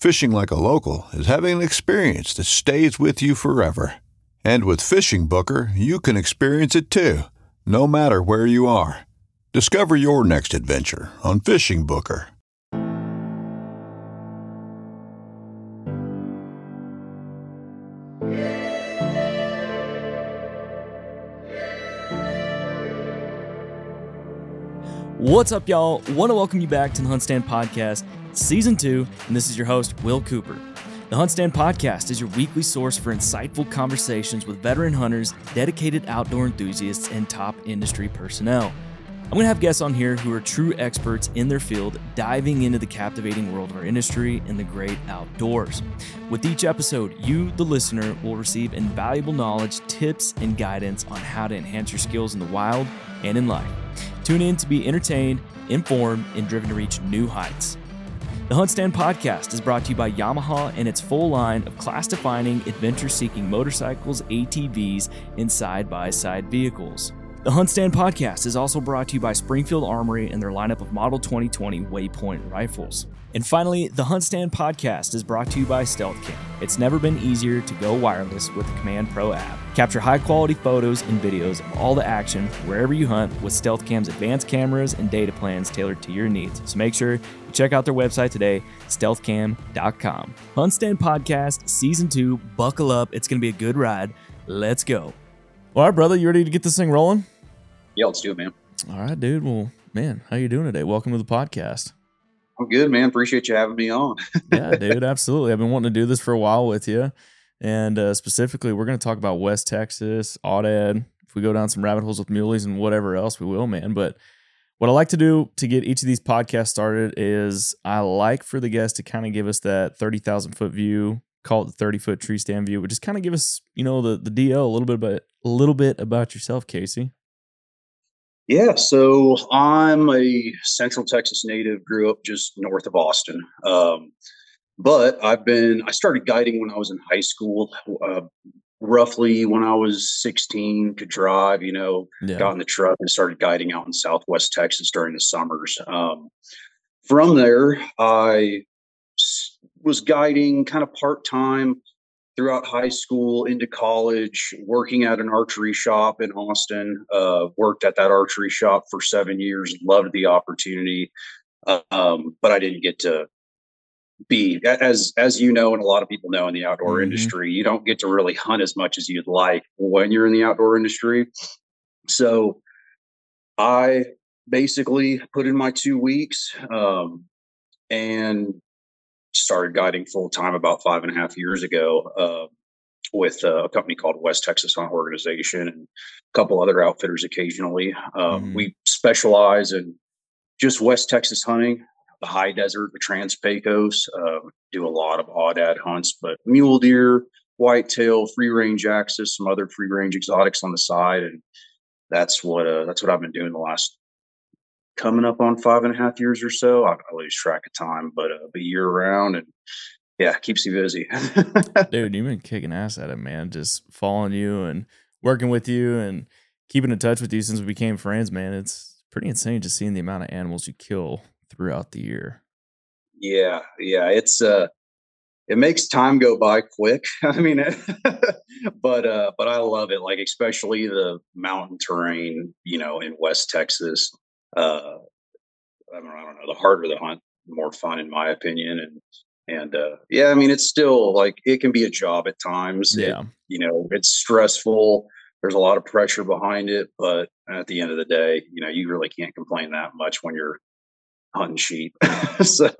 Fishing like a local is having an experience that stays with you forever. And with Fishing Booker, you can experience it too, no matter where you are. Discover your next adventure on Fishing Booker. What's up, y'all? Want to welcome you back to the HuntStand Podcast, Season 2, and this is your host, Will Cooper. The HuntStand Podcast is your weekly source for insightful conversations with veteran hunters, dedicated outdoor enthusiasts, and top industry personnel. I'm going to have guests on here who are true experts in their field, diving into the captivating world of our industry and the great outdoors. With each episode, you, the listener, will receive invaluable knowledge, tips, and guidance on how to enhance your skills in the wild and in life. Tune in to be entertained, informed, and driven to reach new heights. The HuntStand podcast is brought to you by Yamaha and its full line of class defining, adventure seeking motorcycles, ATVs, and side by side vehicles. The HuntStand podcast is also brought to you by Springfield Armory and their lineup of Model 2020 Waypoint rifles. And finally, the HuntStand podcast is brought to you by Stealth Cam. It's never been easier to go wireless with the Command Pro app. Capture high quality photos and videos of all the action wherever you hunt with Stealth Cam's advanced cameras and data plans tailored to your needs. So make sure you check out their website today, stealthcam.com. HuntStand Podcast Season 2, buckle up. It's going to be a good ride. Let's go. All right, brother, you ready to get this thing rolling? Yeah, let's do it, man. All right, dude. Well, man, how you doing today? Welcome to the podcast. I'm good, man. Appreciate you having me on. yeah, dude, absolutely. I've been wanting to do this for a while with you. And uh, specifically, we're going to talk about West Texas, Aoudad. If we go down some rabbit holes with muleys and whatever else, we will, man. But what I like to do to get each of these podcasts started is I like for the guest to kind of give us that 30,000 foot view, call it the 30 foot tree stand view, but just kind of give us, you know, the, the DL a little bit about a little bit about yourself, Casey. Yeah, so I'm a Central Texas native, grew up just north of Austin. Um, but I've been, I started guiding when I was in high school, uh, roughly when I was 16, could drive, you know, Yeah. got in the truck and started guiding out in Southwest Texas during the summers. Um, from I was guiding kind of part time throughout high school into college, working at an archery shop in Austin. Uh, worked at that archery shop for seven years, loved the opportunity, um, but I didn't get to be as as you know and a lot of people know in the outdoor Mhm. industry you don't get to really hunt as much as you'd like when you're in the outdoor industry so i basically put in my two weeks um, and started guiding full time about five and a half years ago uh, with uh, a company called West Texas Hunt Organization and a couple other outfitters occasionally. Um, Mhm. We specialize in just West Texas hunting, the high desert, the Trans Pecos. Um, do a lot of aoudad hunts, but mule deer, whitetail, free range axis, some other free range exotics on the side, and that's what uh, that's what I've been doing the last coming up on five and a half years or so. I, I lose track of time, but uh, but year round and yeah, keeps you busy. Dude, you've been kicking ass at it, man. Just following you and working with you and keeping in touch with you since we became friends, man. It's pretty insane just seeing the amount of animals you kill throughout the year. Yeah, yeah, it's uh it makes time go by quick. I mean, but uh, but I love it. Like especially the mountain terrain, you know, in West Texas. Uh, I don't, I don't know. The harder the hunt, the more fun, in my opinion. And and uh, yeah, I mean, it's still like it can be a job at times. Yeah, it, you know, it's stressful. There's a lot of pressure behind it, but at the end of the day, you know, you really can't complain that much when you're hunting sheep. so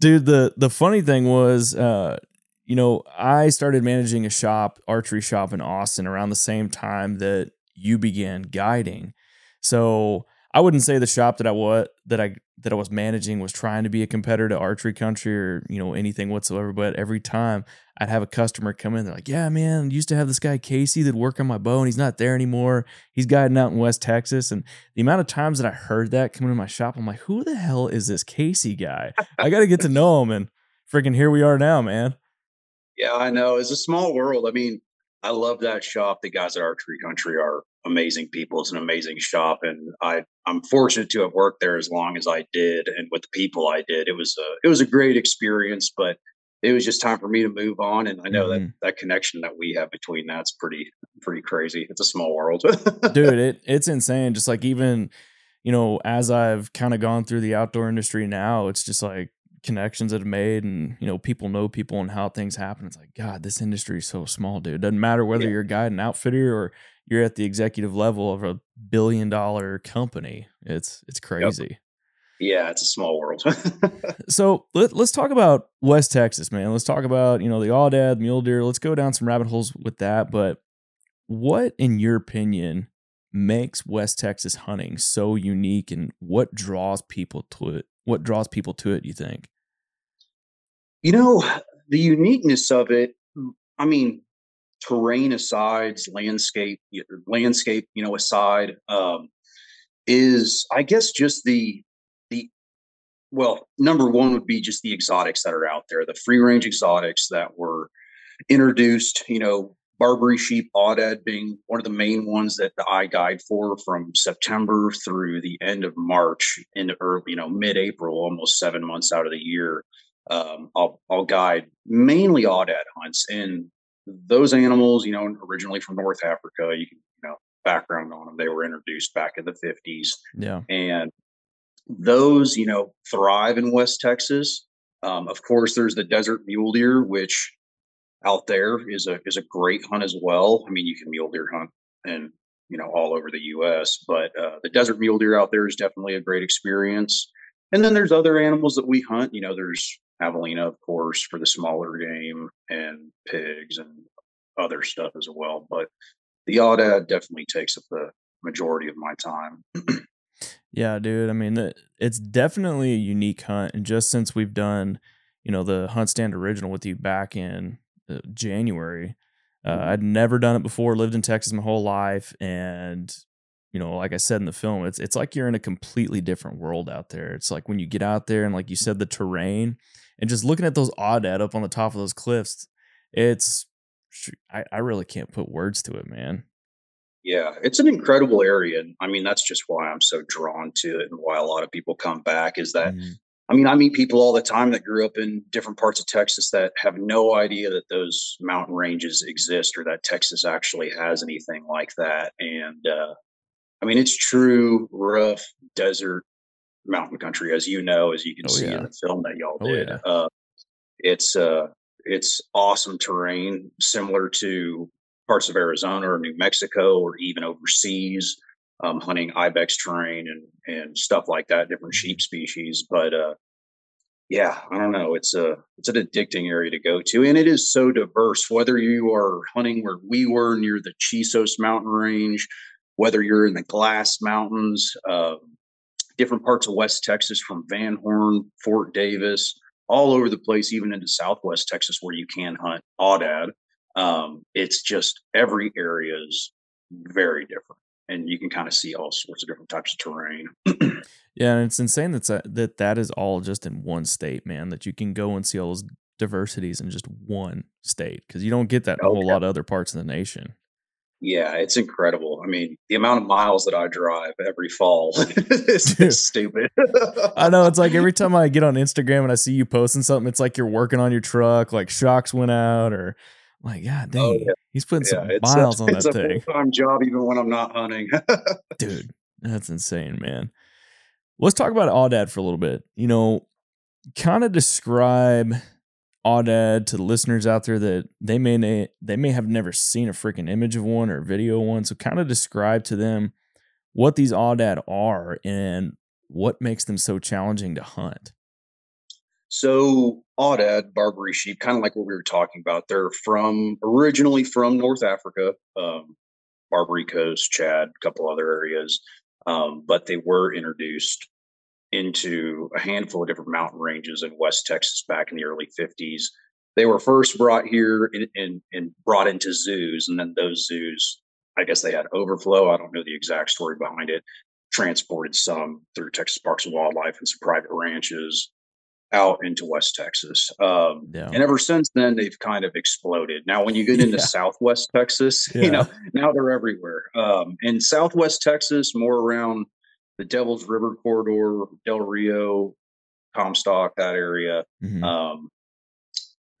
dude the the funny thing was uh you know i started managing a shop archery shop in austin around the same time that you began guiding so i wouldn't say the shop that i was that i that i was managing was trying to be a competitor to archery country or you know anything whatsoever but every time I'd have a customer come in. They're like, "Yeah, man, used to have this guy Casey that work on my bow, and he's not there anymore. He's guiding out in West Texas." And the amount of times that I heard that coming to my shop, I'm like, "Who the hell is this Casey guy? I got to get to know him." And freaking here we are now, man. Yeah, I know. It's a small world. I mean, I love that shop. The guys at Archery Country are amazing people. It's an amazing shop, and I I'm fortunate to have worked there as long as I did, and with the people I did. It was a it was a great experience, but it was just time for me to move on. And I know mm-hmm. that that connection that we have between that's pretty pretty crazy. It's a small world, dude. It it's insane. Just like even you know, as I've kind of gone through the outdoor industry now, it's just like connections that have made and you know people know people and how things happen it's like god this industry is so small dude it doesn't matter whether yeah. you're a guide and outfitter or you're at the executive level of a billion dollar company it's it's crazy yep yeah, it's a small world. so let, us talk about West Texas, man. Let's talk about, you know, the aoudad, mule deer. Let's go down some rabbit holes with that. But what, in your opinion, makes West Texas hunting so unique and what draws people to it? What draws people to it, you think? You know, the uniqueness of it, I mean, terrain aside, landscape, landscape, you know, aside, um, is I guess just the the well, number one would be just the exotics that are out there, the free range exotics that were introduced, you know, Barbary sheep, aoudad being one of the main ones that I guide for from September through the end of March into early, you know, mid-April, almost seven months out of the year. Um, I'll I'll guide mainly aoudad hunts, and those animals, you know, originally from North Africa. You can, you know, background on them. They were introduced back in the fifties. Yeah, and those, you know, thrive in West Texas. Um, of course, there's the desert mule deer, which out there is a is a great hunt as well. I mean, you can mule deer hunt and you know all over the U.S., but uh, the desert mule deer out there is definitely a great experience. And then there's other animals that we hunt. You know, there's javelina, of course, for the smaller game, and pigs and other stuff as well. But the aoudad definitely takes up the majority of my time. Yeah, dude. I mean, it's definitely a unique hunt, and just since we've done, you know, the hunt stand original with you back in uh, January, uh, mm-hmm. I'd never done it before. Lived in Texas my whole life, and you know, like I said in the film, it's it's like you're in a completely different world out there. It's like when you get out there and, like you said, the terrain, and just looking at those aoudad up on the top of those cliffs, it's I, I really can't put words to it, man. Yeah, it's an incredible area. And I mean, that's just why I'm so drawn to it and why a lot of people come back is that, mm-hmm. I mean, I meet people all the time that grew up in different parts of Texas that have no idea that those mountain ranges exist or that Texas actually has anything like that. And uh, I mean, it's true, rough desert mountain country, as you know, as you can oh, see yeah. in the film that y'all oh, did. Yeah. Uh, it's uh, it's awesome terrain, similar to parts of Arizona or New Mexico or even overseas, um, hunting ibex terrain and and stuff like that, different sheep mm-hmm. species. But uh, yeah, I don't know. It's a it's an addicting area to go to, and it is so diverse. Whether you are hunting where we were near the Chisos mountain range, whether you're in the Glass Mountains, uh, different parts of West Texas from Van Horn, Fort Davis, all over the place, even into Southwest Texas where you can hunt aoudad. Um, it's just every area is very different, and you can kind of see all sorts of different types of terrain. yeah, and it's insane that's a, that that is all just in one state, man. That you can go and see all those diversities in just one state because you don't get that in a whole lot of other parts of the nation. Yeah, it's incredible. I mean, the amount of miles that I drive every fall is stupid. I know. It's like every time I get on Instagram and I see you posting something, it's like you're working on your truck, like shocks went out, or like, God oh, dang, oh, yeah. he's putting yeah, some miles a, on that thing. It's a full-time job even when I'm not hunting. Dude, that's insane, man. Let's talk about Aoudad for a little bit. You know, kind of describe Aoudad to the listeners out there that they may they may have never seen a freaking image of one or video one. So kind of describe to them what these Aoudad are and what makes them so challenging to hunt. So Aoudad Barbary sheep, kind of like what we were talking about, they're from originally from North Africa, um, Barbary Coast, Chad, a couple other areas, um, but they were introduced into a handful of different mountain ranges in West Texas back in the early 50s. They were first brought here and, and brought into zoos, and then those zoos, I guess they had overflow. I don't know the exact story behind it. Transported some through Texas Parks and Wildlife and some private ranches out into West Texas. Um, yeah. And ever since then, they've kind of exploded. Now, when you get into yeah. Southwest Texas, yeah. you know, now they're everywhere. Um, in Southwest Texas, more around the Devil's River corridor, Del Rio, Comstock, that area. Mm-hmm. Um,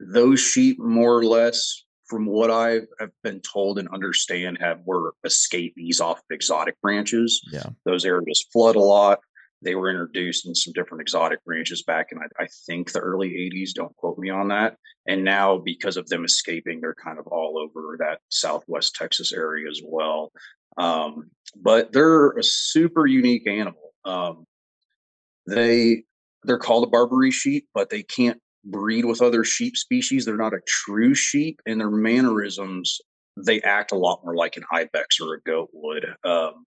those sheep, more or less, from what I have been told and understand, have were escapees off of exotic ranches. Yeah, those areas flood a lot. They were introduced in some different exotic ranches back in, I, I think, the early 80s. Don't quote me on that. And now, because of them escaping, they're kind of all over that Southwest Texas area as well. Um, but they're a super unique animal. Um, they they're called a Barbary sheep, but they can't breed with other sheep species. They're not a true sheep, and their mannerisms they act a lot more like an ibex or a goat would. Um,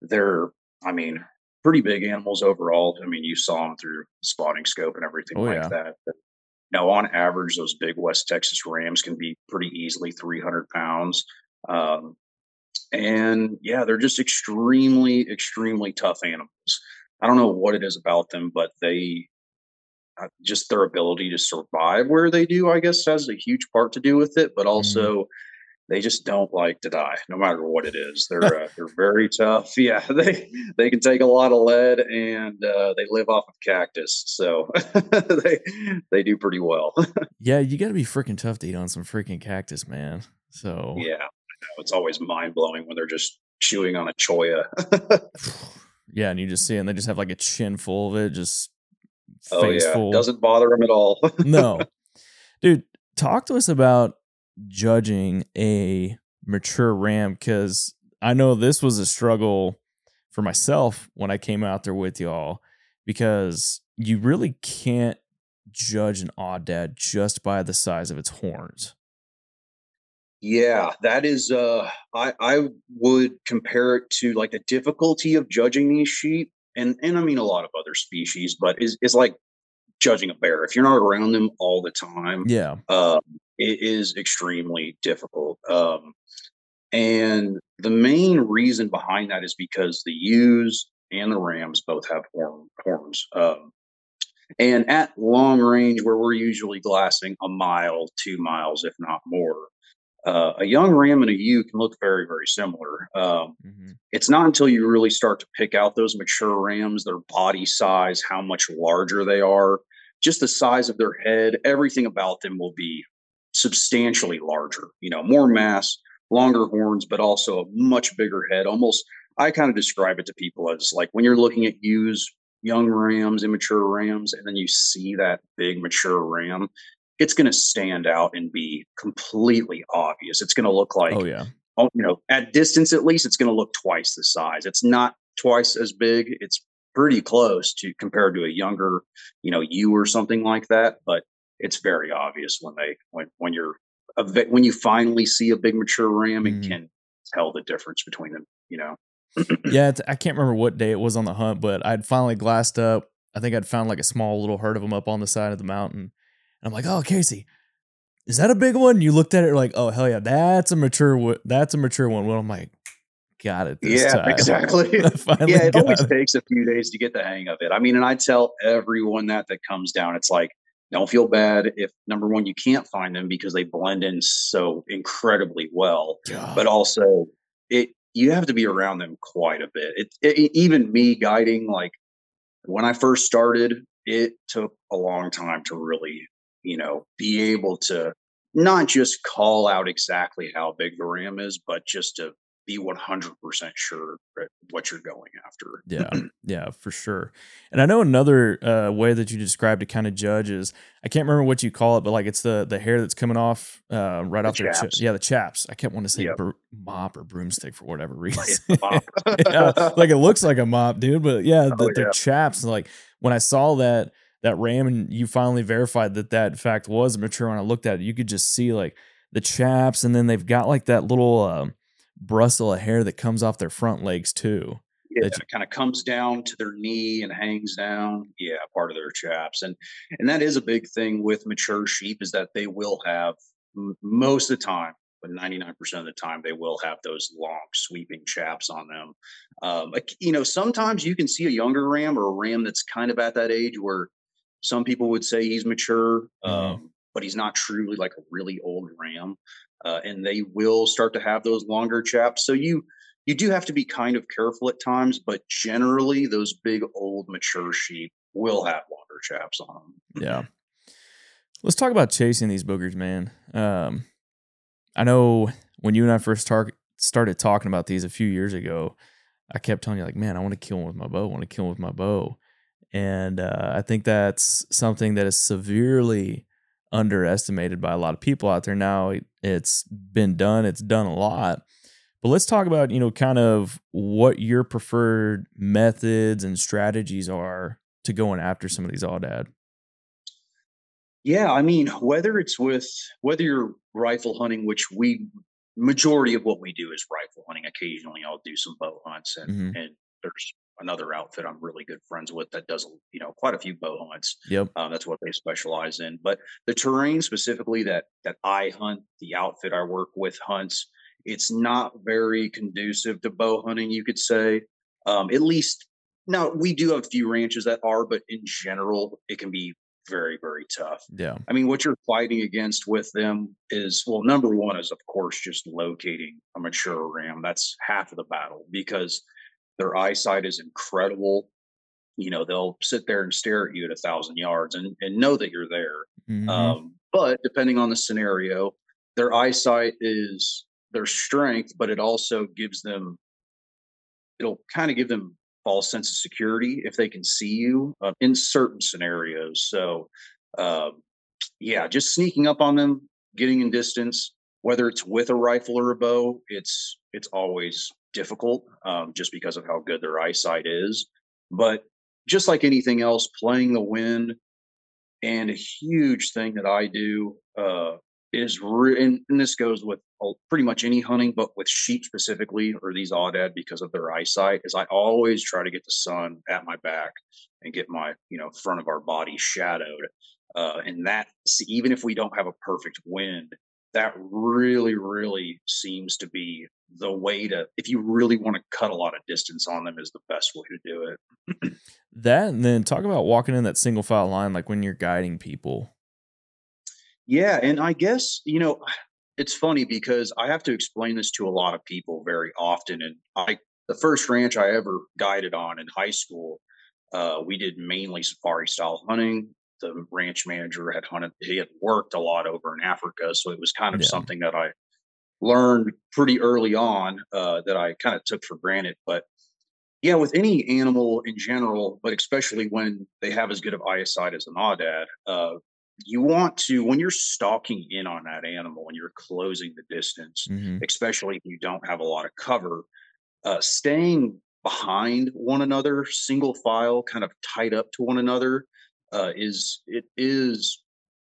they're, I mean, pretty big animals overall. I mean, you saw them through spotting scope and everything oh, like yeah. that. But, now, on average, those big West Texas rams can be pretty easily 300 pounds. Um, and yeah, they're just extremely, extremely tough animals. I don't know what it is about them, but they uh, just their ability to survive where they do, I guess, has a huge part to do with it. But mm-hmm. also, mm-hmm. they just don't like to die, no matter what it is. They're uh, they're very tough. Yeah, they they can take a lot of lead, and uh, they live off of cactus, so they they do pretty well. yeah, you got to be freaking tough to eat on some freaking cactus, man. So yeah, it's always mind blowing when they're just chewing on a cholla. yeah, and you just see, and they just have like a chin full of it, just oh yeah, full. doesn't bother them at all. no, dude, talk to us about judging a mature ram because I know this was a struggle for myself when I came out there with y'all because you really can't judge an Aoudad just by the size of its horns. Yeah, that is uh I I would compare it to like the difficulty of judging these sheep and and I mean a lot of other species, but is is like judging a bear. If you're not around them all the time, yeah. Uh, it is extremely difficult. Um and the main reason behind that is because the ewes and the rams both have horn, horns. Um and at long range, where we're usually glassing a mile, two miles, if not more, uh, a young ram and a ewe can look very, very similar. Um, mm-hmm. It's not until you really start to pick out those mature rams, their body size, how much larger they are, just the size of their head, everything about them will be substantially larger. You know, more mass, longer horns, but also a much bigger head. Almost, I kind of describe it to people as like when you're looking at ewes, young rams, immature rams, and then you see that big mature ram, it's going to stand out and be completely obvious. It's going to look like, oh yeah, oh, you know, at distance at least, it's going to look twice the size. It's not twice as big. It's pretty close to compared to a younger, you know, you or something like that. But it's very obvious when they when when ewe're when you finally see a big mature ram mm. and mm-hmm. can tell the difference between them. You know. yeah, I can't remember what day it was on the hunt, but I'd finally glassed up. I think I'd found like a small little herd of them up on the side of the mountain I'm like, oh, Casey, is that a big one? You looked at it like, oh hell yeah, that's a mature. That's a mature one. Well, I'm like, got it. yeah, time. exactly. yeah, it always it. takes a few days to get the hang of it. I mean, and I tell everyone that that comes down, it's like don't feel bad if number one you can't find them because they blend in so incredibly well God. but also it you have to be around them quite a bit it, it even me guiding like when i first started it took a long time to really you know be able to not just call out exactly how big the ram is but just to be 100% sure what you're going after. Yeah, yeah, for sure. And I know another uh, way that you describe to kind of judge is I can't remember what you call it, but like it's the the hair that's coming off uh, right The off their chaps. ch- yeah the chaps. I kept wanting to say Yep. br- mop or broomstick for whatever reason. Yeah, like it looks like a mop, dude. But yeah, the, Oh, the chaps. Like when I saw that that ram, and you finally verified that that in fact was mature. When I looked at it, you could just see like the chaps, and then they've got like that little um, bristle of hair that comes off their front legs too. yeah, that it kind of comes down to their knee and hangs down. Yeah, part of their chaps, and and that is a big thing with mature sheep is that they will have most of the time, but ninety nine percent of the time, they will have those long sweeping chaps on them. Um, you know, sometimes you can see a younger ram or a ram that's kind of at that age where some people would say he's mature, Mhm. um, but he's not truly like a really old ram. Uh, and they will start to have those longer chaps. So you you do have to be kind of careful at times, but generally those big old mature sheep will have longer chaps on them. Yeah. Let's talk about chasing these boogers, man. Um, I know when you and I first tar- started talking about these a few years ago, I kept telling you, like, man, I want to kill one with my bow. I want to kill one with my bow. And uh, I think that's something that is severely underestimated by a lot of people out there now. It- It's been done, it's done a lot. But let's talk about, you know, kind of what your preferred methods and strategies are to going after some of these aoudad. Yeah, I mean, whether it's with whether you're rifle hunting, which we majority of what we do is rifle hunting. Occasionally, I'll do some bow hunts, and Mhm. and there's another outfit I'm really good friends with that does you know quite a few bow hunts. Yep. Um, that's what they specialize in. But the terrain specifically that that I hunt, the outfit I work with hunts, it's not very conducive to bow hunting. You could say, um, at least now we do have a few ranches that are, but in general, it can be very very tough. Yeah. I mean, what you're fighting against with them is well, number one is of course just locating a mature ram. That's half of the battle because their eyesight is incredible. You know, they'll sit there and stare at you at a thousand yards and, and know that you're there. Mhm. Um, but depending on the scenario, their eyesight is their strength, but it also gives them, it'll kind of give them false sense of security if they can see you uh, in certain scenarios. So, um, yeah, just sneaking up on them, getting in distance, whether it's with a rifle or a bow, it's it's always difficult um, just because of how good their eyesight is. But just like anything else, playing the wind and a huge thing that I do uh, is, re- and, and this goes with pretty much any hunting, but with sheep specifically, or these aoudad because of their eyesight, is I always try to get the sun at my back and get my, you know, front of our body shadowed. Uh, and that, even if we don't have a perfect wind, that really, really seems to be the way to, if you really want to cut a lot of distance on them, is the best way to do it. That and then talk about walking in that single file line, like when you're guiding people. Yeah, and I guess, you know, it's funny because I have to explain this to a lot of people very often. And I, the first ranch I ever guided on in high school, uh, we did mainly safari style hunting. The ranch manager had hunted, he had worked a lot over in Africa. So it was kind of Yeah. something that I learned pretty early on uh, that I kind of took for granted. But yeah, with any animal in general, but especially when they have as good of eyesight as an aoudad, uh, you want to when you're stalking in on that animal and you're closing the distance, Mhm. especially if you don't have a lot of cover, uh, staying behind one another, single file, kind of tied up to one another, uh, is it is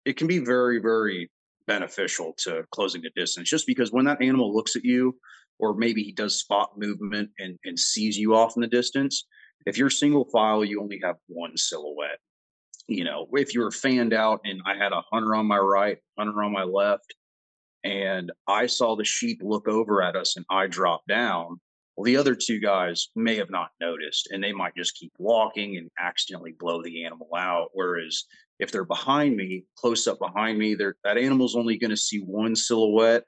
it can be very very beneficial to closing the distance. Just because when that animal looks at you, or maybe he does spot movement and, and sees you off in the distance, if you're single file, you only have one silhouette you know, if you were fanned out and I had a hunter on my right, hunter on my left, and I saw the sheep look over at us and I dropped down, well, the other two guys may have not noticed and they might just keep walking and accidentally blow the animal out. Whereas if they're behind me, close up behind me, that animal's only going to see one silhouette.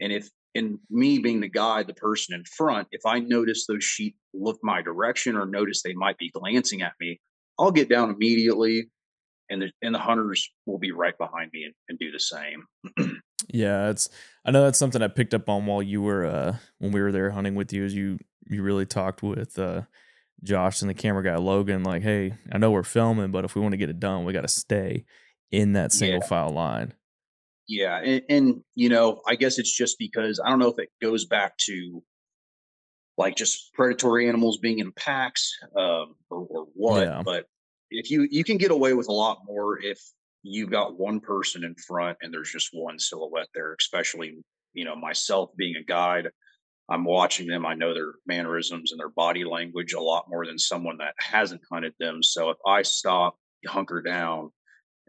And if, in me being the guide, the person in front, if I notice those sheep look my direction or notice they might be glancing at me, I'll get down immediately, and the and the hunters will be right behind me and, and do the same. yeah, it's I know that's something I picked up on while you were uh when we were there hunting with you. As you you really talked with uh Josh and the camera guy Logan, like, hey, I know we're filming, but if we want to get it done, we got to stay in that single Yeah. file line. Yeah, and, and you know, I guess it's just because I don't know if it goes back to like just predatory animals being in packs um, or, or what, Yeah. but if you you can get away with a lot more if you've got one person in front and there's just one silhouette there, especially you know myself being a guide. I'm watching them. I know their mannerisms and their body language a lot more than someone that hasn't hunted them. So if I stop, hunker down,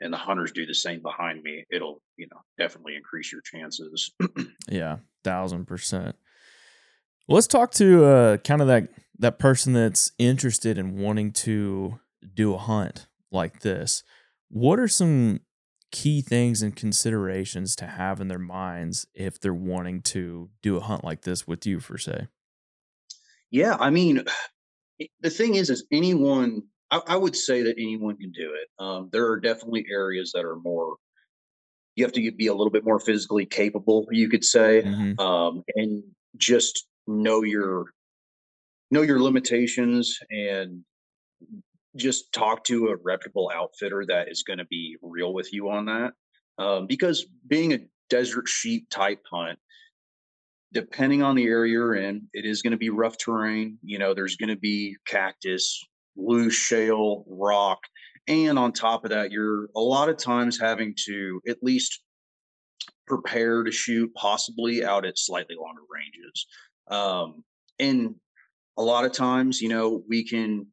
and the hunters do the same behind me, it'll you know definitely increase your chances. Yeah, thousand percent. Let's talk to uh, kind of that that person that's interested in wanting to do a hunt like this. What are some key things and considerations to have in their minds if they're wanting to do a hunt like this with you, for say? yeah, I mean, the thing is, is anyone. I, I would say that anyone can do it. Um, there are definitely areas that are more. You have to be a little bit more physically capable, you could say, Mhm. um, and just know your know your limitations and just talk to a reputable outfitter that is going to be real with you on that. Um, because being a desert sheep type hunt, depending on the area you're in, it is going to be rough terrain. You know, there's going to be cactus, loose shale, rock. And on top of that, you're a lot of times having to at least prepare to shoot, possibly out at slightly longer ranges. Um, and a lot of times, you know, we can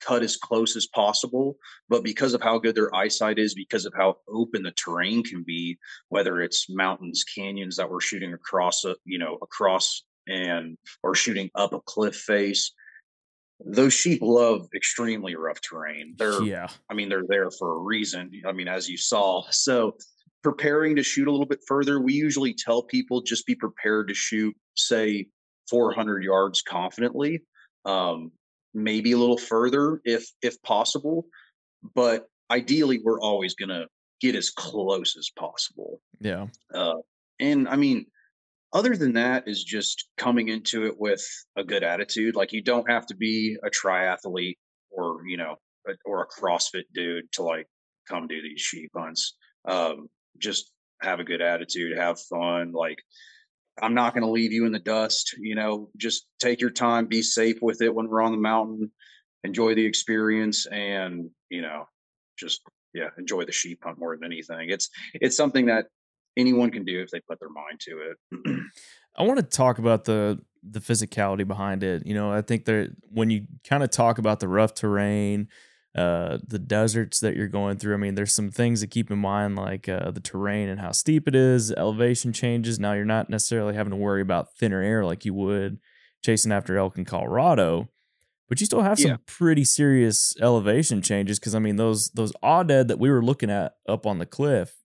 cut as close as possible, but because of how good their eyesight is, because of how open the terrain can be, whether it's mountains, canyons that we're shooting across, a, you know, across and or shooting up a cliff face, those sheep love extremely rough terrain. They're Yeah, I mean, they're there for a reason. I mean, as you saw. So, preparing to shoot a little bit further, we usually tell people just be prepared to shoot, say, 400 yards confidently, um, maybe a little further if if possible. But ideally, we're always going to get as close as possible. yeah, Uh, and I mean, other than that, is just coming into it with a good attitude. Like you don't have to be a triathlete or you know a, or a CrossFit dude to like come do these sheep hunts. Um, just have a good attitude, have fun. Like I'm not going to leave you in the dust. You know, just take your time, be safe with it when we're on the mountain, enjoy the experience, and you know, just yeah, enjoy the sheep hunt more than anything. It's it's something that anyone can do if they put their mind to it. I want to talk about the the physicality behind it. You know, I think that when you kind of talk about the rough terrain, uh, the deserts that you're going through, I mean, there's some things to keep in mind, like uh, the terrain and how steep it is, elevation changes. Now you're not necessarily having to worry about thinner air like you would chasing after elk in Colorado, but you still have some Yeah. pretty serious elevation changes. Because I mean, those those aoudad that we were looking at up on the cliff,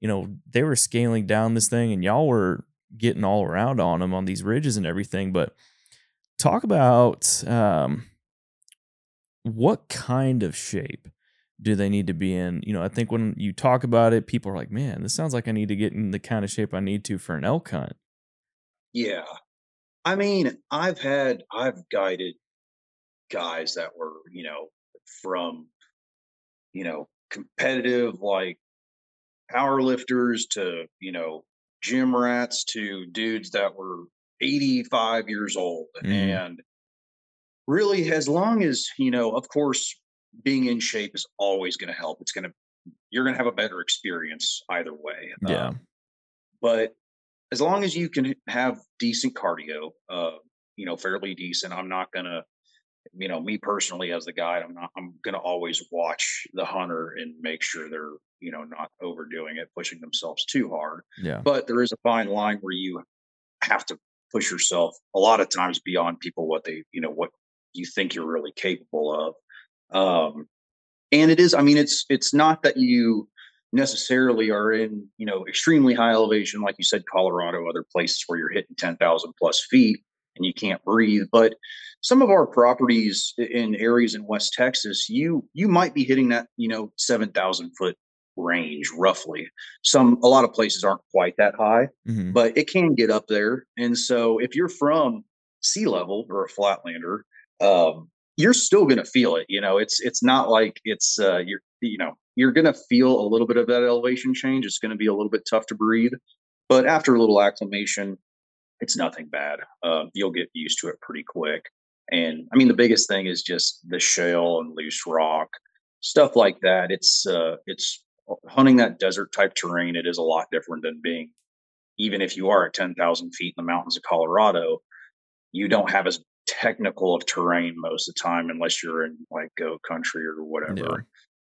you know, they were scaling down this thing, and y'all were getting all around on them on these ridges and everything. But talk about um, what kind of shape do they need to be in? You know, I think when you talk about it, people are like, "Man, this sounds like I need to get in the kind of shape I need to for an elk hunt." Yeah. I mean, I've had, I've guided guys that were, you know, from, you know, competitive like power lifters to, you know, gym rats to dudes that were 85 years old. Mhm. And really, as long as, you know, of course, being in shape is always going to help. It's going to, you're going to have a better experience either way. Yeah, Um, but as long as you can have decent cardio, uh, you know, fairly decent, I'm not gonna, you know, me personally as the guide, I'm not, I'm gonna always watch the hunter and make sure they're, you know, not overdoing it, pushing themselves too hard. yeah, But there is a fine line where you have to push yourself a lot of times beyond people what they, you know, what you think you're really capable of. Um, and it is. I mean, it's it's not that you necessarily are in you know extremely high elevation, like you said, Colorado, other places where you're hitting ten thousand plus feet and you can't breathe. But some of our properties in areas in West Texas, you you might be hitting that you know seven thousand foot range roughly. Some a lot of places aren't quite that high, mm-hmm. but it can get up there. And so if you're from sea level or a flatlander, um, you're still going to feel it. You know, it's it's not like it's uh, you're you know you're going to feel a little bit of that elevation change. It's going to be a little bit tough to breathe, but after a little acclimation, it's nothing bad. Uh, you'll get used to it pretty quick. And I mean, the biggest thing is just the shale and loose rock, stuff like that. It's uh, it's hunting that desert type terrain. It is a lot different than being, even if you are at ten thousand feet in the mountains of Colorado, you don't have as technical of terrain most of the time unless you're in like go country or whatever. Yeah.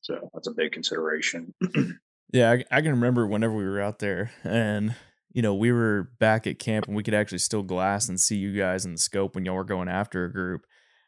So that's a big consideration. yeah, I, I, can remember whenever we were out there and you know, we were back at camp and we could actually still glass and see you guys in the scope when y'all were going after a group.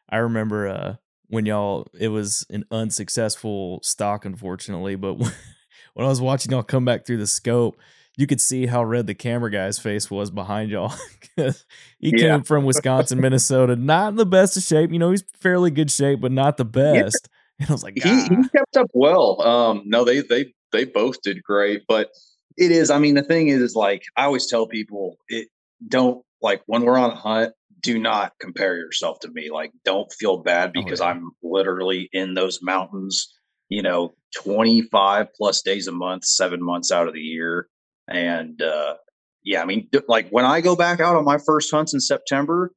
I remember uh when y'all it was an unsuccessful stalk unfortunately, but when I was watching y'all come back through the scope, you could see how red the camera guy's face was behind y'all. he yeah. came from Wisconsin, Minnesota, not in the best of shape. You know, he's fairly good shape, but not the best. Yeah. And I was like, he, he, ah. kept up well. Um, no, they they they both did great, but it is. I mean, the thing is, is like I always tell people, it don't like when we're on a hunt. Do not compare yourself to me. Like, don't feel bad oh, because oh, yeah. I'm literally in those mountains. You know, 25 plus days a month, seven months out of the year and uh, yeah, I mean, like when I go back out on my first hunts in September,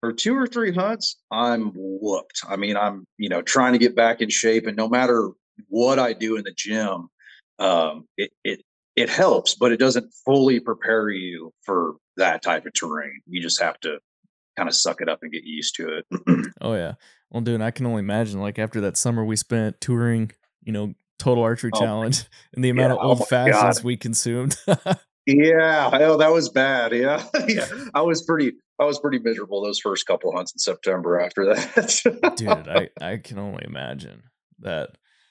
for two or three hunts, I'm whooped. I mean, I'm you know trying to get back in shape, and no matter what I do in the gym, um, it it it helps, but it doesn't fully prepare you for that type of terrain. You just have to kind of suck it up and get used to it. oh yeah, well, dude, I can only imagine like after that summer we spent touring, you know, total archery oh, challenge and the amount yeah, of old oh fashions we consumed. yeah, oh, that was bad. Yeah, yeah, I was pretty, I was pretty miserable those first couple hunts in September. After that, dude, I I can only imagine that.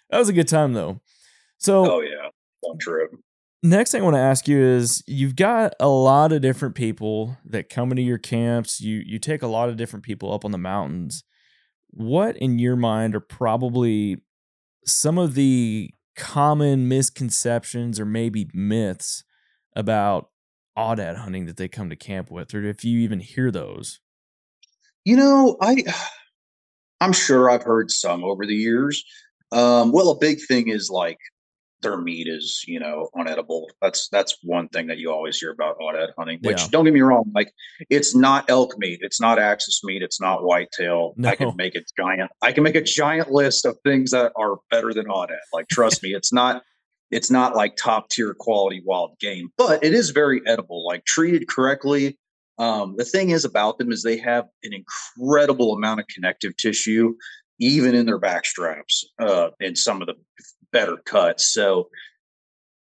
That was a good time though. So, oh yeah, long trip. Next thing I want to ask you is you've got a lot of different people that come into your camps. You you take a lot of different people up on the mountains. What in your mind are probably some of the common misconceptions or maybe myths about aoudad hunting that they come to camp with, or if you even hear those? You know, I I'm sure I've heard some over the years. Um, well, a big thing is like their meat is you know unedible that's that's one thing that you always hear about aoudad hunting which yeah. don't get me wrong like it's not elk meat it's not axis meat it's not whitetail no. i can make a giant i can make a giant list of things that are better than aoudad like trust me it's not it's not like top tier quality wild game but it is very edible like treated correctly um, the thing is about them is they have an incredible amount of connective tissue even in their back straps uh, and some of the better cuts. So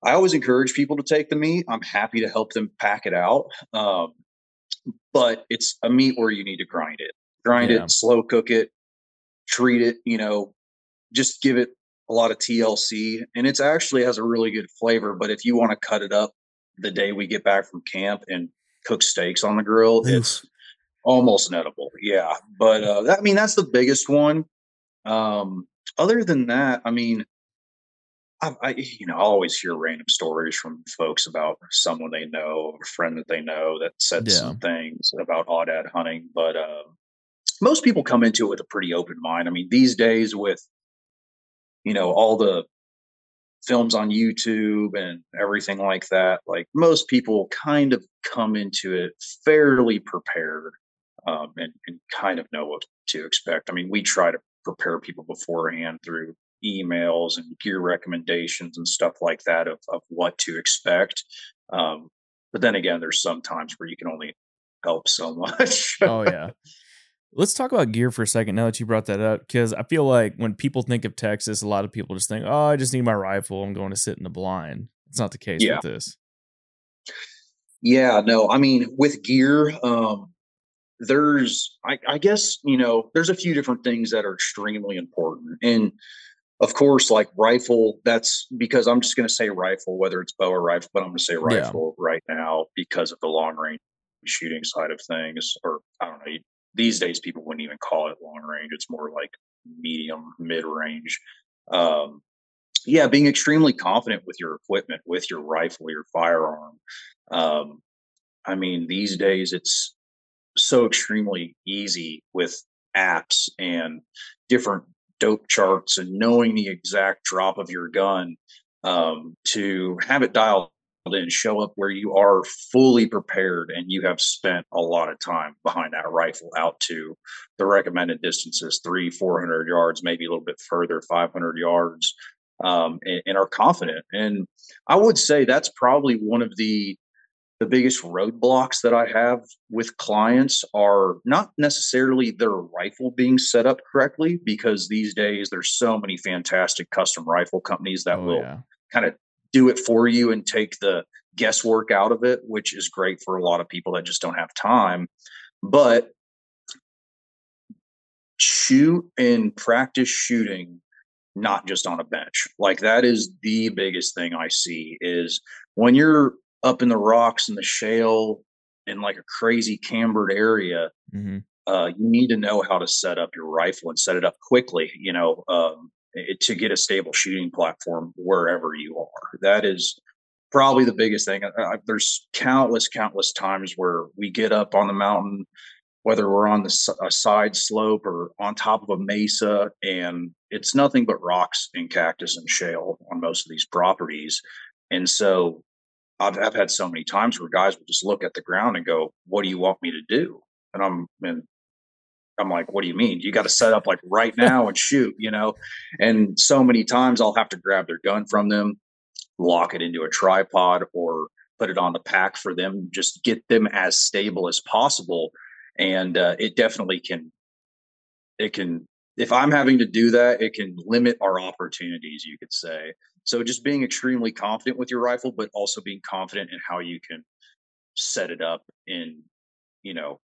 I always encourage people to take the meat. I'm happy to help them pack it out. Um, but it's a meat where you need to grind it, grind yeah. it, slow cook it, treat it, you know, just give it a lot of TLC. And it's actually has a really good flavor. But if you want to cut it up the day we get back from camp and cook steaks on the grill, Oof. it's almost inedible. Yeah. But uh, that, I mean, that's the biggest one. Um, other than that, I mean, I, I, you know, I always hear random stories from folks about someone they know, a friend that they know that said yeah. some things about aoudad hunting. But uh, most people come into it with a pretty open mind. I mean, these days with, you know, all the films on YouTube and everything like that, like most people kind of come into it fairly prepared um, and, and kind of know what to expect. I mean, we try to prepare people beforehand through emails and gear recommendations and stuff like that of, of what to expect. Um, but then again, there's some times where you can only help so much. oh yeah. Let's talk about gear for a second now that you brought that up, because I feel like when people think of Texas, a lot of people just think, "Oh, I just need my rifle. I'm going to sit in the blind." It's not the case yeah. with this. Yeah, no. I mean, with gear, um, there's, I, I guess, you know, there's a few different things that are extremely important, and of course, like rifle, that's because I'm just going to say rifle, whether it's bow or rifle, but I'm going to say rifle yeah. right now because of the long range shooting side of things. Or I don't know, these days people wouldn't even call it long range. It's more like medium, mid range. Um, yeah, being extremely confident with your equipment, with your rifle, your firearm. Um, I mean, these days it's so extremely easy with apps and different dope charts and knowing the exact drop of your gun um, to have it dialed in, show up where you are fully prepared and you have spent a lot of time behind that rifle out to the recommended distances three, 400 yards, maybe a little bit further, 500 yards, um, and, and are confident. And I would say that's probably one of the the biggest roadblocks that I have with clients are not necessarily their rifle being set up correctly, because these days there's so many fantastic custom rifle companies that oh, will yeah. kind of do it for you and take the guesswork out of it, which is great for a lot of people that just don't have time. But shoot and practice shooting not just on a bench. Like that is the biggest thing I see is when you're up in the rocks and the shale in like a crazy cambered area, mm-hmm. uh, you need to know how to set up your rifle and set it up quickly, you know, um, it, to get a stable shooting platform wherever you are. That is probably the biggest thing. I, there's countless, countless times where we get up on the mountain, whether we're on the a side slope or on top of a mesa, and it's nothing but rocks and cactus and shale on most of these properties. And so I've, I've had so many times where guys will just look at the ground and go, "What do you want me to do?" And I'm and I'm like, "What do you mean? You got to set up like right now and shoot," you know? And so many times I'll have to grab their gun from them, lock it into a tripod, or put it on the pack for them, just get them as stable as possible. And uh, it definitely can. It can if I'm having to do that, it can limit our opportunities, you could say. So just being extremely confident with your rifle, but also being confident in how you can set it up in, you know,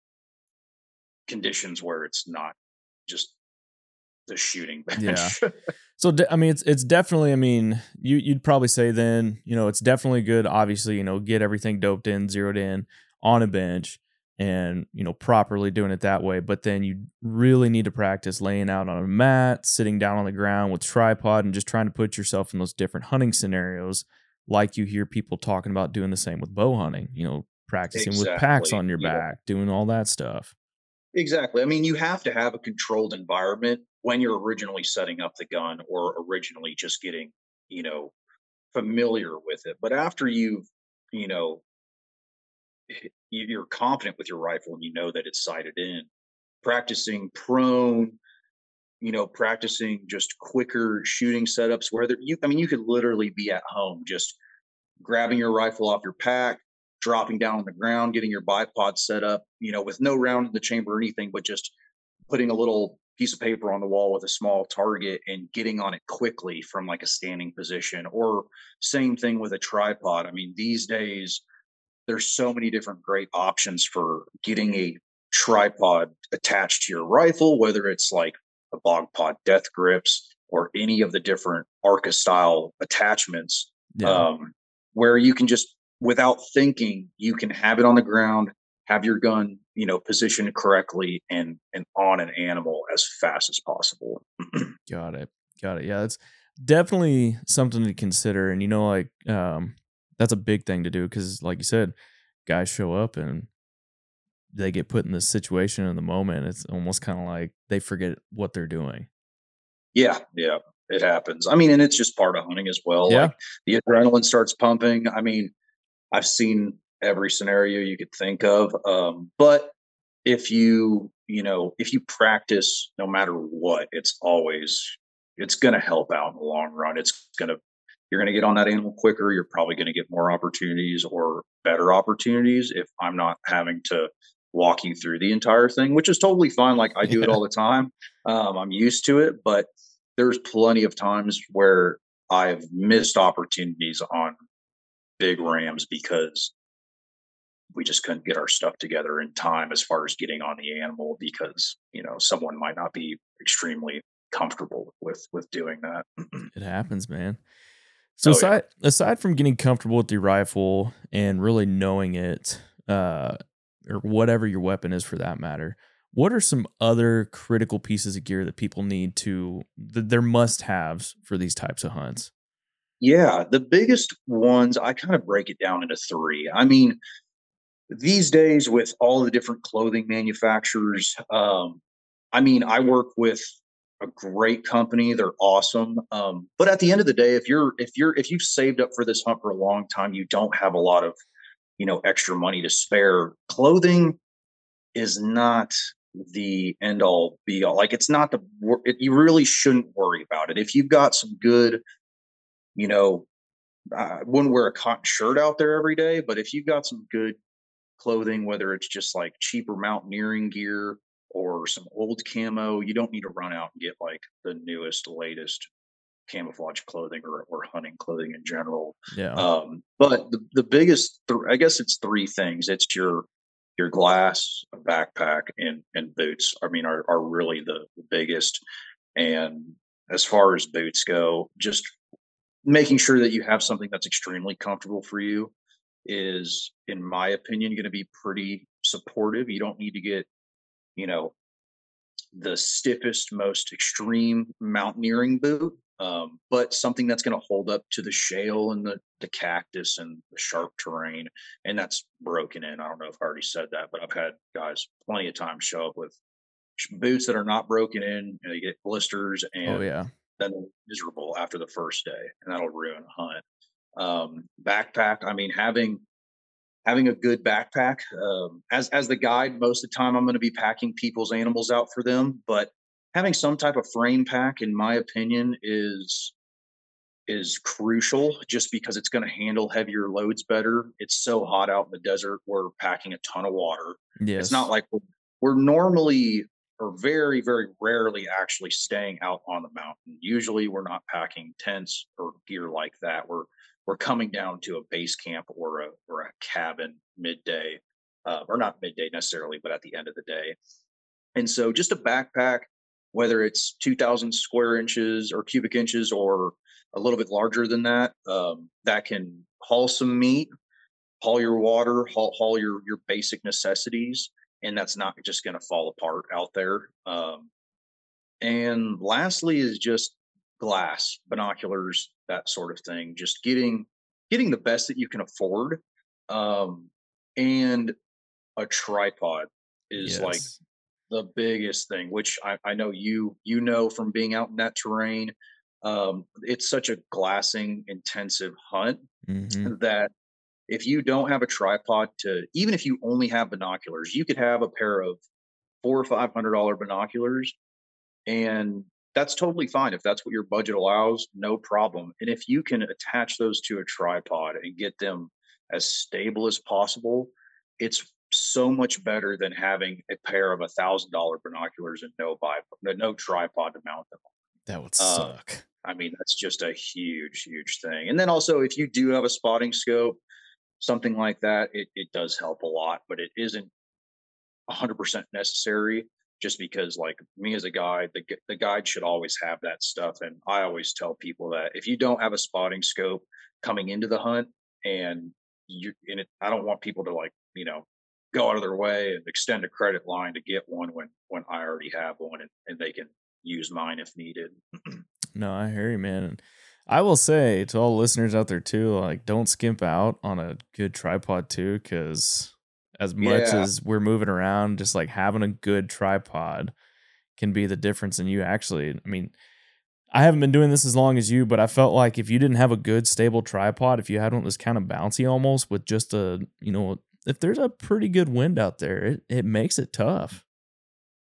conditions where it's not just the shooting bench. Yeah. so I mean, it's it's definitely. I mean, you you'd probably say then, you know, it's definitely good. Obviously, you know, get everything doped in, zeroed in on a bench and you know properly doing it that way but then you really need to practice laying out on a mat sitting down on the ground with tripod and just trying to put yourself in those different hunting scenarios like you hear people talking about doing the same with bow hunting you know practicing exactly. with packs on your yeah. back doing all that stuff exactly i mean you have to have a controlled environment when you're originally setting up the gun or originally just getting you know familiar with it but after you've you know you're confident with your rifle and you know that it's sighted in. Practicing prone, you know, practicing just quicker shooting setups where there, you, I mean, you could literally be at home just grabbing your rifle off your pack, dropping down on the ground, getting your bipod set up, you know, with no round in the chamber or anything, but just putting a little piece of paper on the wall with a small target and getting on it quickly from like a standing position or same thing with a tripod. I mean, these days, there's so many different great options for getting a tripod attached to your rifle, whether it's like a Bogpod death grips or any of the different Arca style attachments, yeah. um, where you can just, without thinking, you can have it on the ground, have your gun, you know, positioned correctly and and on an animal as fast as possible. Got it. Got it. Yeah, that's definitely something to consider. And you know, like um, that's a big thing to do because, like you said, guys show up and they get put in this situation in the moment. It's almost kind of like they forget what they're doing. Yeah, yeah, it happens. I mean, and it's just part of hunting as well. Yeah, like the adrenaline starts pumping. I mean, I've seen every scenario you could think of. Um, but if you, you know, if you practice, no matter what, it's always it's going to help out in the long run. It's going to you're going to get on that animal quicker. You're probably going to get more opportunities or better opportunities if I'm not having to walk you through the entire thing, which is totally fine. Like I do yeah. it all the time. Um, I'm used to it, but there's plenty of times where I've missed opportunities on big rams because we just couldn't get our stuff together in time as far as getting on the animal because you know someone might not be extremely comfortable with with doing that. it happens, man. So Oh, aside aside from getting comfortable with your rifle and really knowing it, uh, or whatever your weapon is for that matter, what are some other critical pieces of gear that people need to th- their must haves for these types of hunts? Yeah, the biggest ones, I kind of break it down into three. I mean, these days with all the different clothing manufacturers, um, I mean, I work with a great company. They're awesome. Um, but at the end of the day, if you're if you're if you've saved up for this hunt for a long time, you don't have a lot of, you know, extra money to spare. Clothing is not the end all be all. Like it's not the it, you really shouldn't worry about it. If you've got some good you know, I wouldn't wear a cotton shirt out there every day, but if you've got some good clothing, whether it's just like cheaper mountaineering gear or some old camo, you don't need to run out and get like the newest, latest camouflage clothing or, or hunting clothing in general. Yeah. Um, but the, the biggest, th- I guess it's three things. It's your your glass, a backpack, and and boots. I mean, are are really the, the biggest. And as far as boots go, just making sure that you have something that's extremely comfortable for you is, in my opinion, going to be pretty supportive. You don't need to get, you know, the stiffest, most extreme mountaineering boot, um, but something that's going to hold up to the shale and the, the cactus and the sharp terrain. And that's broken in. I don't know if I already said that, but I've had guys plenty of times show up with boots that are not broken in and they get blisters and oh yeah. then miserable after the first day, and that'll ruin a hunt. Um, backpack. I mean, having having a good backpack. Um, as as the guide, most of the time I'm going to be packing people's animals out for them, but having some type of frame pack, in my opinion, is is crucial just because it's going to handle heavier loads better. It's so hot out in the desert. We're packing a ton of water. Yes. It's not like we're, we're normally or very, very rarely actually staying out on the mountain. Usually we're not packing tents or gear like that. We're we're coming down to a base camp or a or a cabin midday, uh, or not midday necessarily, but at the end of the day. And so just a backpack, whether it's 2,000 square inches or cubic inches or a little bit larger than that, um, that can haul some meat, haul your water, haul, haul your your basic necessities, and that's not just going to fall apart out there. Um, and lastly is just glass, binoculars, that sort of thing. Just getting getting the best that you can afford, um, and a tripod is like the biggest thing, which I, I know you you know from being out in that terrain. Um, it's such a glassing intensive hunt Mhm. that if you don't have a tripod to even if you only have binoculars, you could have a pair of four or five hundred dollar binoculars and that's totally fine if that's what your budget allows no problem and if you can attach those to a tripod and get them as stable as possible it's so much better than having a pair of a thousand dollar binoculars and no bi- no tripod to mount them That would Uh, suck. I mean, that's just a huge, huge thing. And then also, if you do have a spotting scope, something like that, it, it does help a lot, but it isn't 100% necessary just because, like me as a guide, the, the guide should always have that stuff. And I always tell people that if you don't have a spotting scope coming into the hunt and you, and it, I don't want people to like, you know, go out of their way and extend a credit line to get one when, when I already have one and, and they can use mine if needed. No, I hear you, man. I will say to all listeners out there too, like don't skimp out on a good tripod too, because as much Yeah. as we're moving around, just like having a good tripod can be the difference in you actually. I mean, I haven't been doing this as long as you, but I felt like if you didn't have a good stable tripod, if you had one that's kind of bouncy almost with just a, you know, if there's a pretty good wind out there, it, it makes it tough.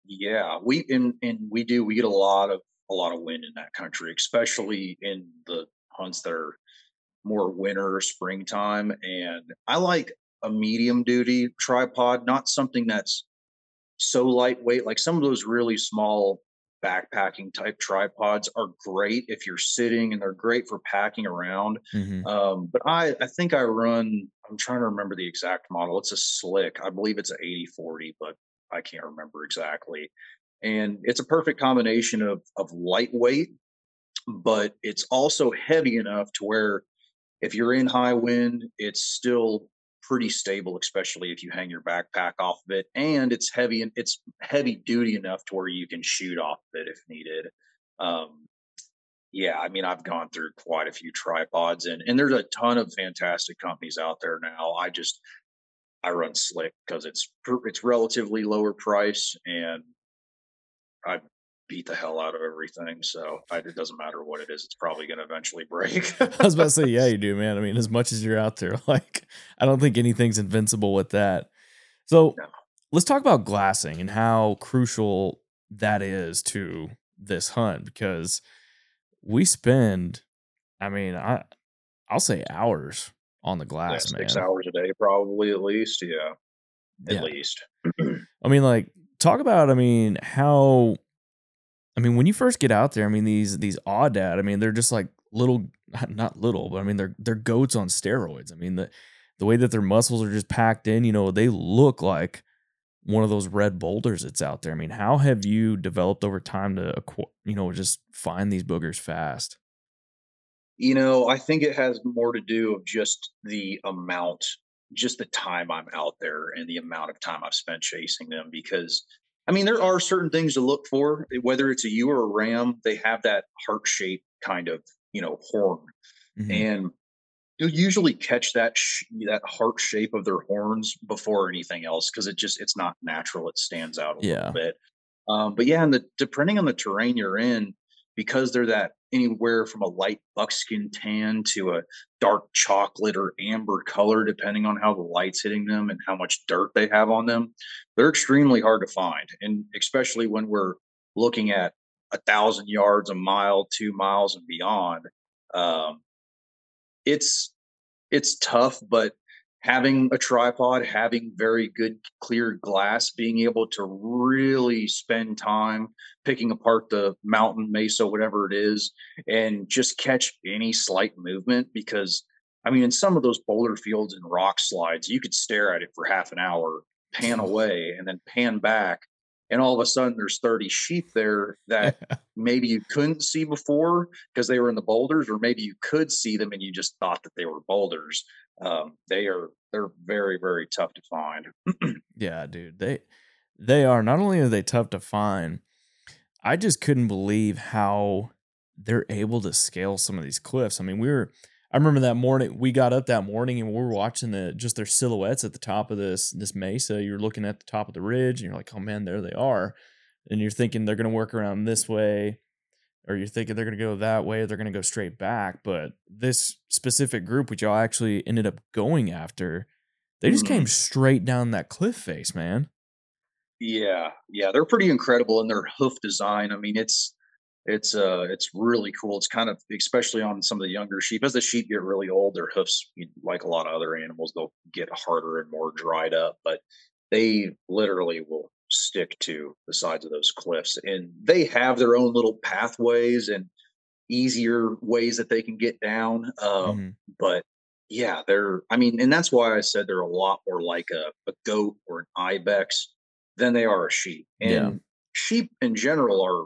Yeah, we and and we do. We get a lot of a lot of wind in that country, especially in the hunts that are more winter springtime. And I like a medium duty tripod, not something that's so lightweight. Like some of those really small backpacking type tripods are great if you're sitting, and they're great for packing around. Mhm. Um, but I, I think I run, I'm trying to remember the exact model. It's a Slik. I believe it's an 8040, but I can't remember exactly. and it's a perfect combination of of lightweight, but it's also heavy enough to where if you're in high wind, it's still pretty stable, especially if you hang your backpack off of it. And it's heavy and it's heavy duty enough to where you can shoot off of it if needed. Um, yeah, I mean, I've gone through quite a few tripods, and and there's a ton of fantastic companies out there now. I just I run Slik because it's it's relatively lower price, and I beat the hell out of everything. So I, it doesn't matter what it is; it's probably going to eventually break. I was about to say, yeah, you do, man. I mean, as much as you're out there, like I don't think anything's invincible with that. So no. let's talk about glassing and how crucial that is to this hunt because we spend, I mean, I I'll say hours on the glass, yeah, man. Six hours a day, probably at least. Yeah, at yeah. least. I mean, like, talk about. I mean, how. I mean, when you first get out there, I mean these these aoudad. I mean, they're just like little, not little, but I mean they're they're goats on steroids. I mean the the way that their muscles are just packed in. You know, they look like one of those red boulders that's out there. I mean, how have you developed over time to, you know, just find these boogers fast? You know, I think it has more to do of just the amount, just the time I'm out there and the amount of time I've spent chasing them. Because, I mean, there are certain things to look for, whether it's a ewe or a ram, they have that heart shape kind of, you know, horn. Mm-hmm. And you'll usually catch that sh- that heart shape of their horns before anything else because it just it's not natural. It stands out a yeah. little bit. Um, but yeah, and the depending on the terrain you're in, because they're that anywhere from a light buckskin tan to a dark chocolate or amber color, depending on how the light's hitting them and how much dirt they have on them, they're extremely hard to find. And especially when we're looking at a thousand yards, a mile, two miles, and beyond. Um, it's it's tough, but having a tripod, having very good clear glass, being able to really spend time picking apart the mountain, mesa, whatever it is, and just catch any slight movement. Because, I mean, in some of those boulder fields and rock slides, you could stare at it for half an hour, pan away, and then pan back and all of a sudden there's 30 sheep there that maybe you couldn't see before because they were in the boulders or maybe you could see them and you just thought that they were boulders. Um, they are they're very very tough to find. Yeah dude they they are. Not only are they tough to find i just couldn't believe how they're able to scale some of these cliffs. I mean we were I remember that morning we got up that morning and we were watching the just their silhouettes at the top of this this mesa. You're looking at the top of the ridge and you're like, oh man, there they are. And you're thinking they're gonna work around this way, or you're thinking they're gonna go that way, or they're gonna go straight back. But this specific group, which y'all actually ended up going after, they just mm-hmm. came straight down that cliff face, man. Yeah, yeah, they're pretty incredible in their hoof design. I mean, it's it's uh it's really cool it's kind of especially on some of the younger sheep as the sheep get really old their hoofs like a lot of other animals they'll get harder and more dried up but they literally will stick to the sides of those cliffs and they have their own little pathways and easier ways that they can get down um, mm-hmm. but yeah they're i mean and that's why i said they're a lot more like a, a goat or an ibex than they are a sheep and yeah. sheep in general are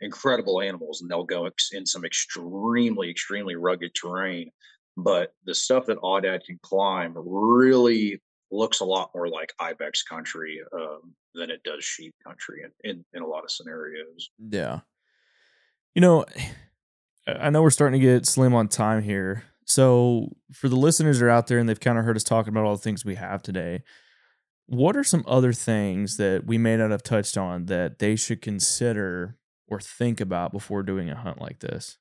incredible animals and they'll go in some extremely, extremely rugged terrain. But the stuff that aoudad can climb really looks a lot more like ibex country um, than it does sheep country in, in, in a lot of scenarios. Yeah. You know, I know we're starting to get slim on time here. So for the listeners that are out there and they've kind of heard us talking about all the things we have today, what are some other things that we may not have touched on that they should consider or think about before doing a hunt like this?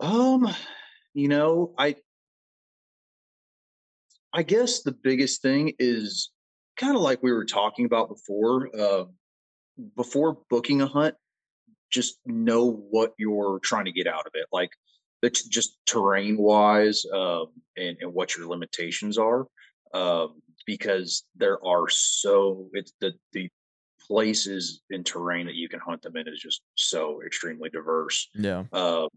Um, you know, I I guess the biggest thing is kind of like we were talking about before. Uh, before booking a hunt, just know what you're trying to get out of it. Like it's just terrain wise um, and, and what your limitations are. Um, because there are so it's the the places and terrain that you can hunt them in is just so extremely diverse. Yeah. Um,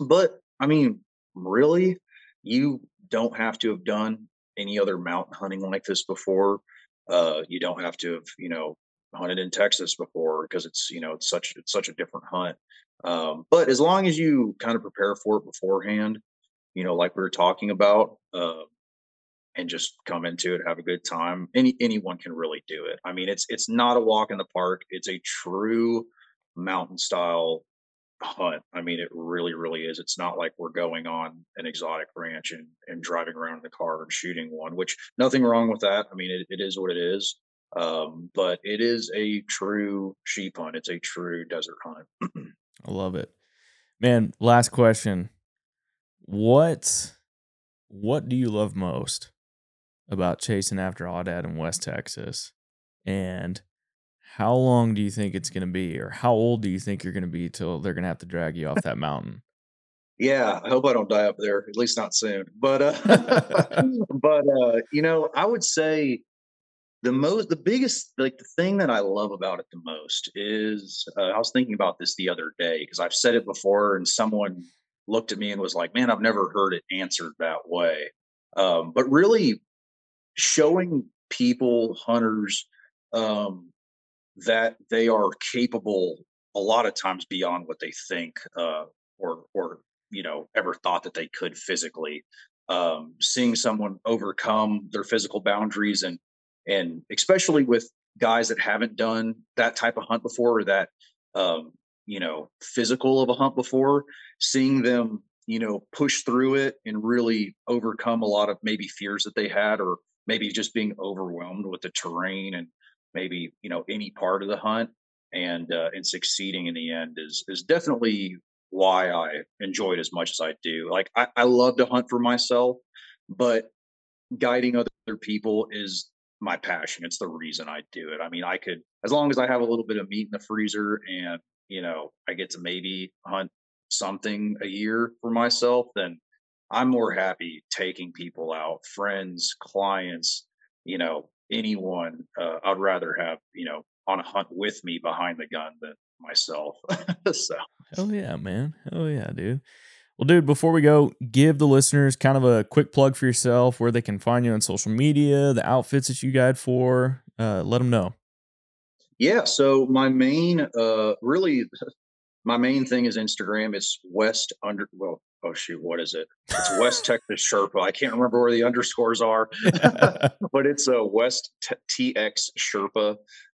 but I mean, really, you don't have to have done any other mountain hunting like this before. Uh, you don't have to have, you know, hunted in Texas before because it's you know it's such it's such a different hunt. Um, but as long as you kind of prepare for it beforehand, you know, like we were talking about, uh, and just come into it, have a good time. Any anyone can really do it. I mean, it's it's not a walk in the park. It's a true mountain style hunt. I mean, it really, really is. It's not like we're going on an exotic ranch and, and driving around in the car and shooting one, which nothing wrong with that. I mean, it, it is what it is. Um, but it is a true sheep hunt. It's a true desert hunt. I love it. Man, last question. What what do you love most about chasing after Aoudad in West Texas? And how long do you think it's going to be, or how old do you think you're going to be till they're going to have to drag you off that mountain? Yeah, I hope I don't die up there, at least not soon. But, uh, but uh, you know, I would say the most, the biggest, like the thing that I love about it the most is uh, I was thinking about this the other day because I've said it before, and someone looked at me and was like, "Man, I've never heard it answered that way." Um, but really, showing people, hunters, um, that they are capable a lot of times beyond what they think uh, or or you know ever thought that they could physically. Um, seeing someone overcome their physical boundaries and and especially with guys that haven't done that type of hunt before or that um, you know physical of a hunt before seeing them you know push through it and really overcome a lot of maybe fears that they had or maybe just being overwhelmed with the terrain and maybe you know any part of the hunt and uh, and succeeding in the end is is definitely why I enjoy it as much as I do. Like I, I love to hunt for myself, but guiding other people is my passion. It's the reason I do it. I mean, I could as long as I have a little bit of meat in the freezer and you know I get to maybe hunt something a year for myself, then I'm more happy taking people out, friends, clients, you know, anyone, uh, I'd rather have you know on a hunt with me behind the gun than myself. so hell yeah, man, hell yeah, dude. Well, dude, before we go, give the listeners kind of a quick plug for yourself, where they can find you on social media, the outfits that you guide for. Uh, let them know. Yeah. So my main, uh, really, my main thing is Instagram. It's West under well, oh shoot, what is it? It's West Texas Sherpa. I can't remember where the underscores are, but it's a West TX Sherpa.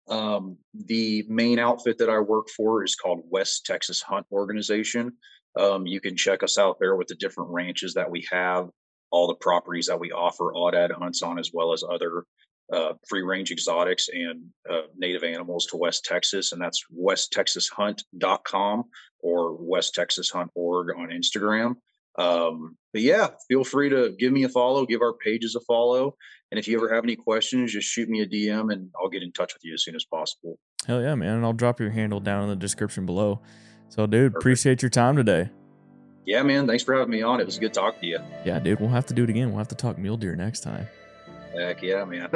Um, the main outfit that I work for is called West Texas Hunt Organization. Um, you can check us out there with the different ranches that we have, all the properties that we offer aoudad hunts on, as well as other uh, free range exotics and uh, native animals to West Texas. And that's westtexashunt.com or West Texas Hunt Org on Instagram. Um, but yeah, feel free to give me a follow, give our pages a follow. And if you ever have any questions, just shoot me a DM and I'll get in touch with you as soon as possible. Hell yeah, man. And I'll drop your handle down in the description below. So, dude, Perfect. appreciate your time today. Yeah, man. Thanks for having me on. It was a good talking to you. Yeah, dude. We'll have to do it again. We'll have to talk mule deer next time. Heck yeah, man.